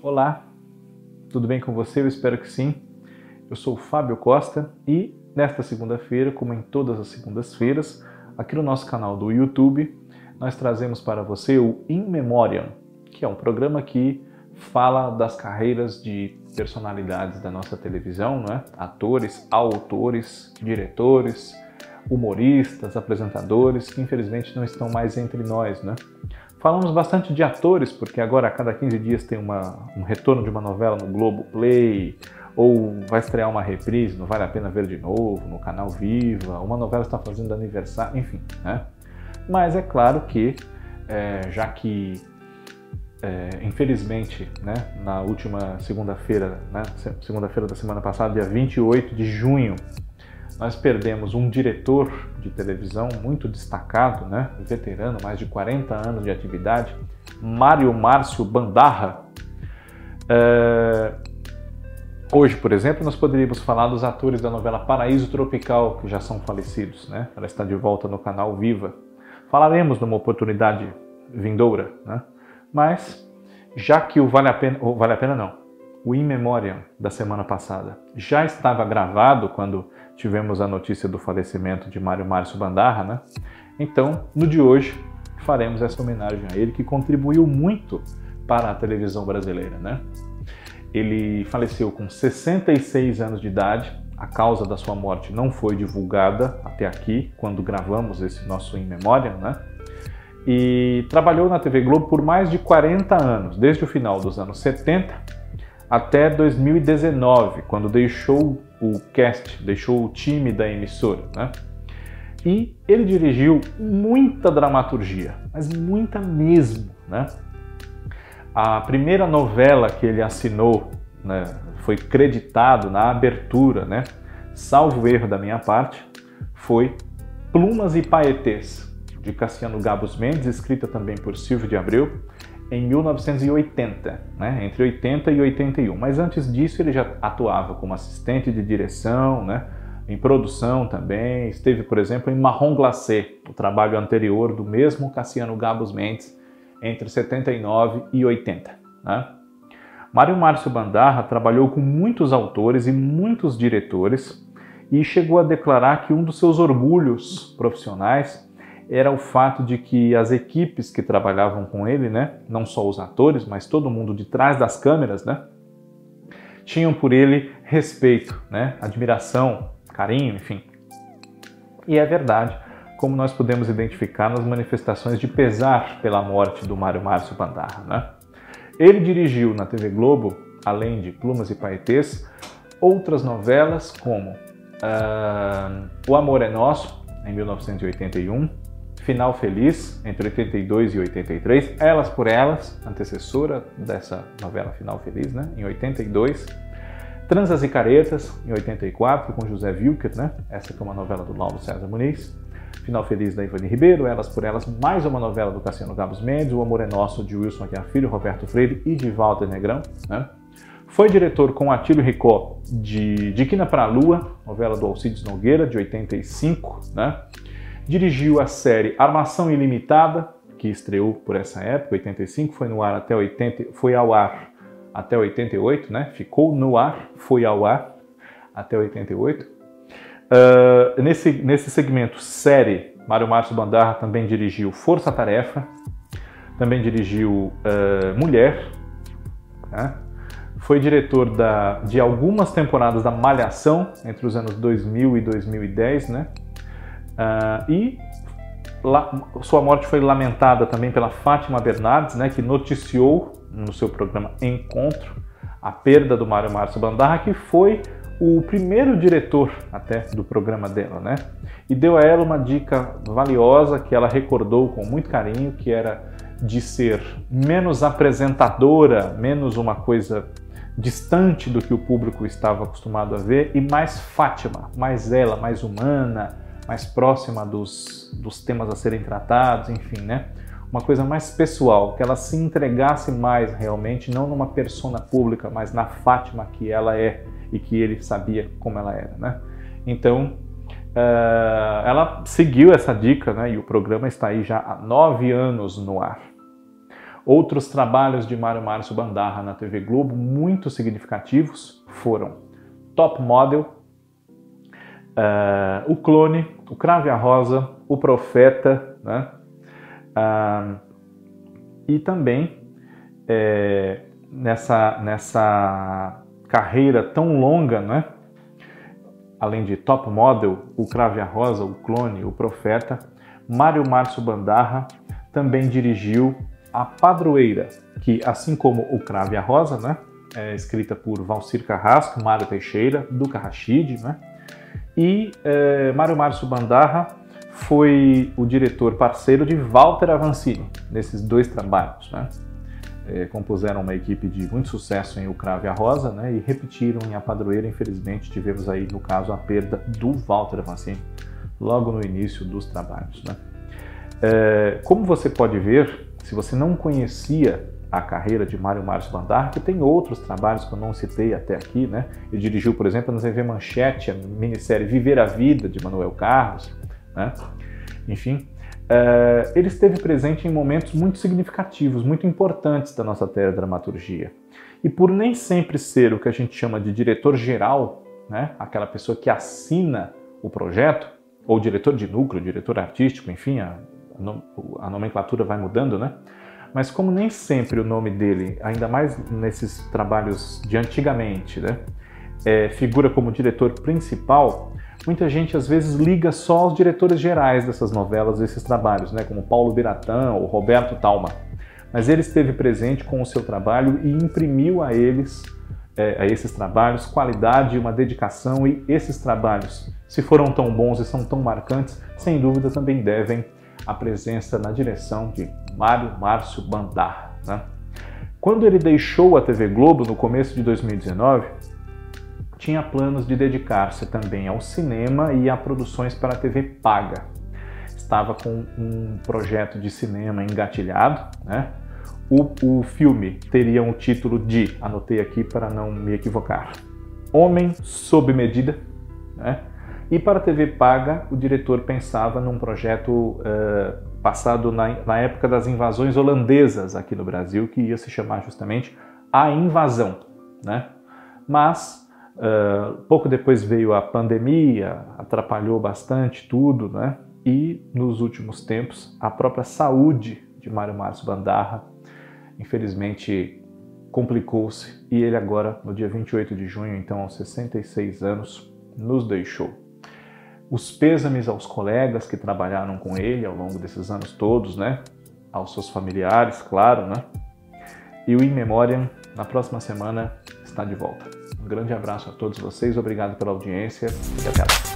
Olá, tudo bem com você? Eu espero que sim. Eu sou o Fábio Costa e nesta segunda-feira, como em todas as segundas-feiras, aqui no nosso canal do YouTube, nós trazemos para você o In Memoriam, que é um programa que fala das carreiras de personalidades da nossa televisão, né? atores, autores, diretores, humoristas, apresentadores, que infelizmente não estão mais entre nós. Né? Falamos bastante de atores, porque agora a cada 15 dias tem uma, um retorno de uma novela no Globo Play, ou vai estrear uma reprise, não vale a pena ver de novo, no canal Viva, uma novela está fazendo aniversário, enfim. Né? Mas é claro que, é, já que é, infelizmente, né, na última segunda-feira, né, segunda-feira da semana passada, dia 28 de junho, nós perdemos um diretor de televisão muito destacado, né, veterano, mais de 40 anos de atividade, Mário Márcio Bandarra. É... Hoje, por exemplo, nós poderíamos falar dos atores da novela Paraíso Tropical, que já são falecidos, né? Ela está de volta no canal Viva. Falaremos numa oportunidade vindoura, né? Mas, já que o Vale a Pena, o Vale a Pena não, o In Memoriam da semana passada já estava gravado quando tivemos a notícia do falecimento de Mário Márcio Bandarra, né? Então, no de hoje, faremos essa homenagem a ele que contribuiu muito para a televisão brasileira, né? Ele faleceu com 66 anos de idade. A causa da sua morte não foi divulgada até aqui, quando gravamos esse nosso In Memoriam, né? E trabalhou na TV Globo por mais de 40 anos, desde o final dos anos 70 até 2019, quando deixou o cast, deixou o time da emissora, né? E ele dirigiu muita dramaturgia, mas muita mesmo, né? A primeira novela que ele assinou, né, foi creditado na abertura, né? Salvo erro da minha parte, foi Plumas e Paetês, de Cassiano Gabos Mendes, escrita também por Silvio de Abreu, em 1980, né, entre 80 e 81. Mas antes disso ele já atuava como assistente de direção, né, em produção também. Esteve, por exemplo, em Marrom Glacé, o trabalho anterior do mesmo Cassiano Gabos Mendes, entre 79 e 80. Né. Mário Márcio Bandarra trabalhou com muitos autores e muitos diretores e chegou a declarar que um dos seus orgulhos profissionais era o fato de que as equipes que trabalhavam com ele, né, não só os atores, mas todo mundo de trás das câmeras, né, tinham por ele respeito, né, admiração, carinho, enfim. E é verdade, como nós podemos identificar nas manifestações de pesar pela morte do Mário Márcio Bandarra, né? Ele dirigiu na TV Globo, além de Plumas e Paetês, outras novelas como uh, O Amor é Nosso, em 1981, Final Feliz, entre 82 e 83, Elas por Elas, antecessora dessa novela Final Feliz, né, em 82, Transas e Caretas, em 84, com José Wilker, né, essa que é uma novela do Lauro César Muniz, Final Feliz da Ivani Ribeiro, Elas por Elas, mais uma novela do Cassiano Gabos Mendes, O Amor é Nosso, de Wilson Aguiar Filho, Roberto Freire e de Walter Negrão, né, foi diretor com Atílio Ricó de De Quina para a Lua, novela do Alcides Nogueira, de 85, né? Dirigiu a série Armação Ilimitada, que estreou por essa época, 85, foi no ar até 80, foi ao ar até 88, né? Ficou no ar, foi ao ar até 88. Uh, ah, nesse, nesse segmento série, Mário Márcio Bandarra também dirigiu Força Tarefa, também dirigiu uh, Mulher, né? foi diretor da, de algumas temporadas da Malhação entre os anos 2000 e 2010, né? Uh, e la, sua morte foi lamentada também pela Fátima Bernardes, né, que noticiou no seu programa Encontro a perda do Mário Márcio Bandarra, que foi o primeiro diretor até do programa dela, né? E deu a ela uma dica valiosa que ela recordou com muito carinho, que era de ser menos apresentadora, menos uma coisa distante do que o público estava acostumado a ver e mais Fátima, mais ela, mais humana, mais próxima dos, dos temas a serem tratados, enfim, né? Uma coisa mais pessoal, que ela se entregasse mais realmente, não numa persona pública, mas na Fátima que ela é e que ele sabia como ela era, né? Então, uh, ela seguiu essa dica, né? E o programa está aí já há nove anos no ar. Outros trabalhos de Mário Márcio Bandarra na TV Globo, muito significativos, foram Top Model, uh, O Clone, O Crave a Rosa, O Profeta, né? Uh, e também é, nessa, nessa carreira tão longa, né? além de Top Model, O Crave a Rosa, O Clone, O Profeta, Mário Márcio Bandarra também dirigiu A Padroeira, que assim como O Crave a Rosa, né? é, escrita por Valcir Carrasco, Mário Teixeira, Duca Rachid, né? E é, Mário Márcio Bandarra foi o diretor parceiro de Walter Avancini nesses dois trabalhos, né? É, compuseram uma equipe de muito sucesso em O Crave a Rosa, né? E repetiram em A Padroeira, infelizmente tivemos aí no caso a perda do Walter Avancini logo no início dos trabalhos, né? É, como você pode ver, se você não conhecia a carreira de Mário Márcio Bandar, que tem outros trabalhos que eu não citei até aqui, né? Ele dirigiu, por exemplo, na TV Manchete, a minissérie Viver a Vida, de Manuel Carlos, né? Enfim, uh, ele esteve presente em momentos muito significativos, muito importantes da nossa teledramaturgia. E por nem sempre ser o que a gente chama de diretor-geral, né? Aquela pessoa que assina o projeto, ou diretor de núcleo, diretor artístico, enfim, a, a nomenclatura vai mudando, né? Mas como nem sempre o nome dele, ainda mais nesses trabalhos de antigamente, né, é, figura como diretor principal, muita gente às vezes liga só aos diretores gerais dessas novelas, desses trabalhos, né, como Paulo Biratã ou Roberto Talma. Mas ele esteve presente com o seu trabalho e imprimiu a eles, é, a esses trabalhos, qualidade, uma dedicação e esses trabalhos, se foram tão bons e são tão marcantes, sem dúvida também devem a presença na direção de Mário Márcio Bandar. Né? Quando ele deixou a TV Globo no começo de 2019, tinha planos de dedicar-se também ao cinema e a produções para a TV paga. Estava com um projeto de cinema engatilhado, né? O, o filme teria um título de, anotei aqui para não me equivocar, Homem sob medida, né? E para a TV paga, o diretor pensava num projeto uh, passado na, na época das invasões holandesas aqui no Brasil, que ia se chamar justamente A Invasão. Né? Mas uh, pouco depois veio a pandemia, atrapalhou bastante tudo, né? e nos últimos tempos a própria saúde de Mário Márcio Bandarra, infelizmente, complicou-se e ele agora, no dia 28 de junho, então aos 66 anos, nos deixou os pêsames aos colegas que trabalharam com ele ao longo desses anos todos, né? Aos seus familiares, claro, né? E o In Memoriam, na próxima semana, está de volta. Um grande abraço a todos vocês, obrigado pela audiência e até lá.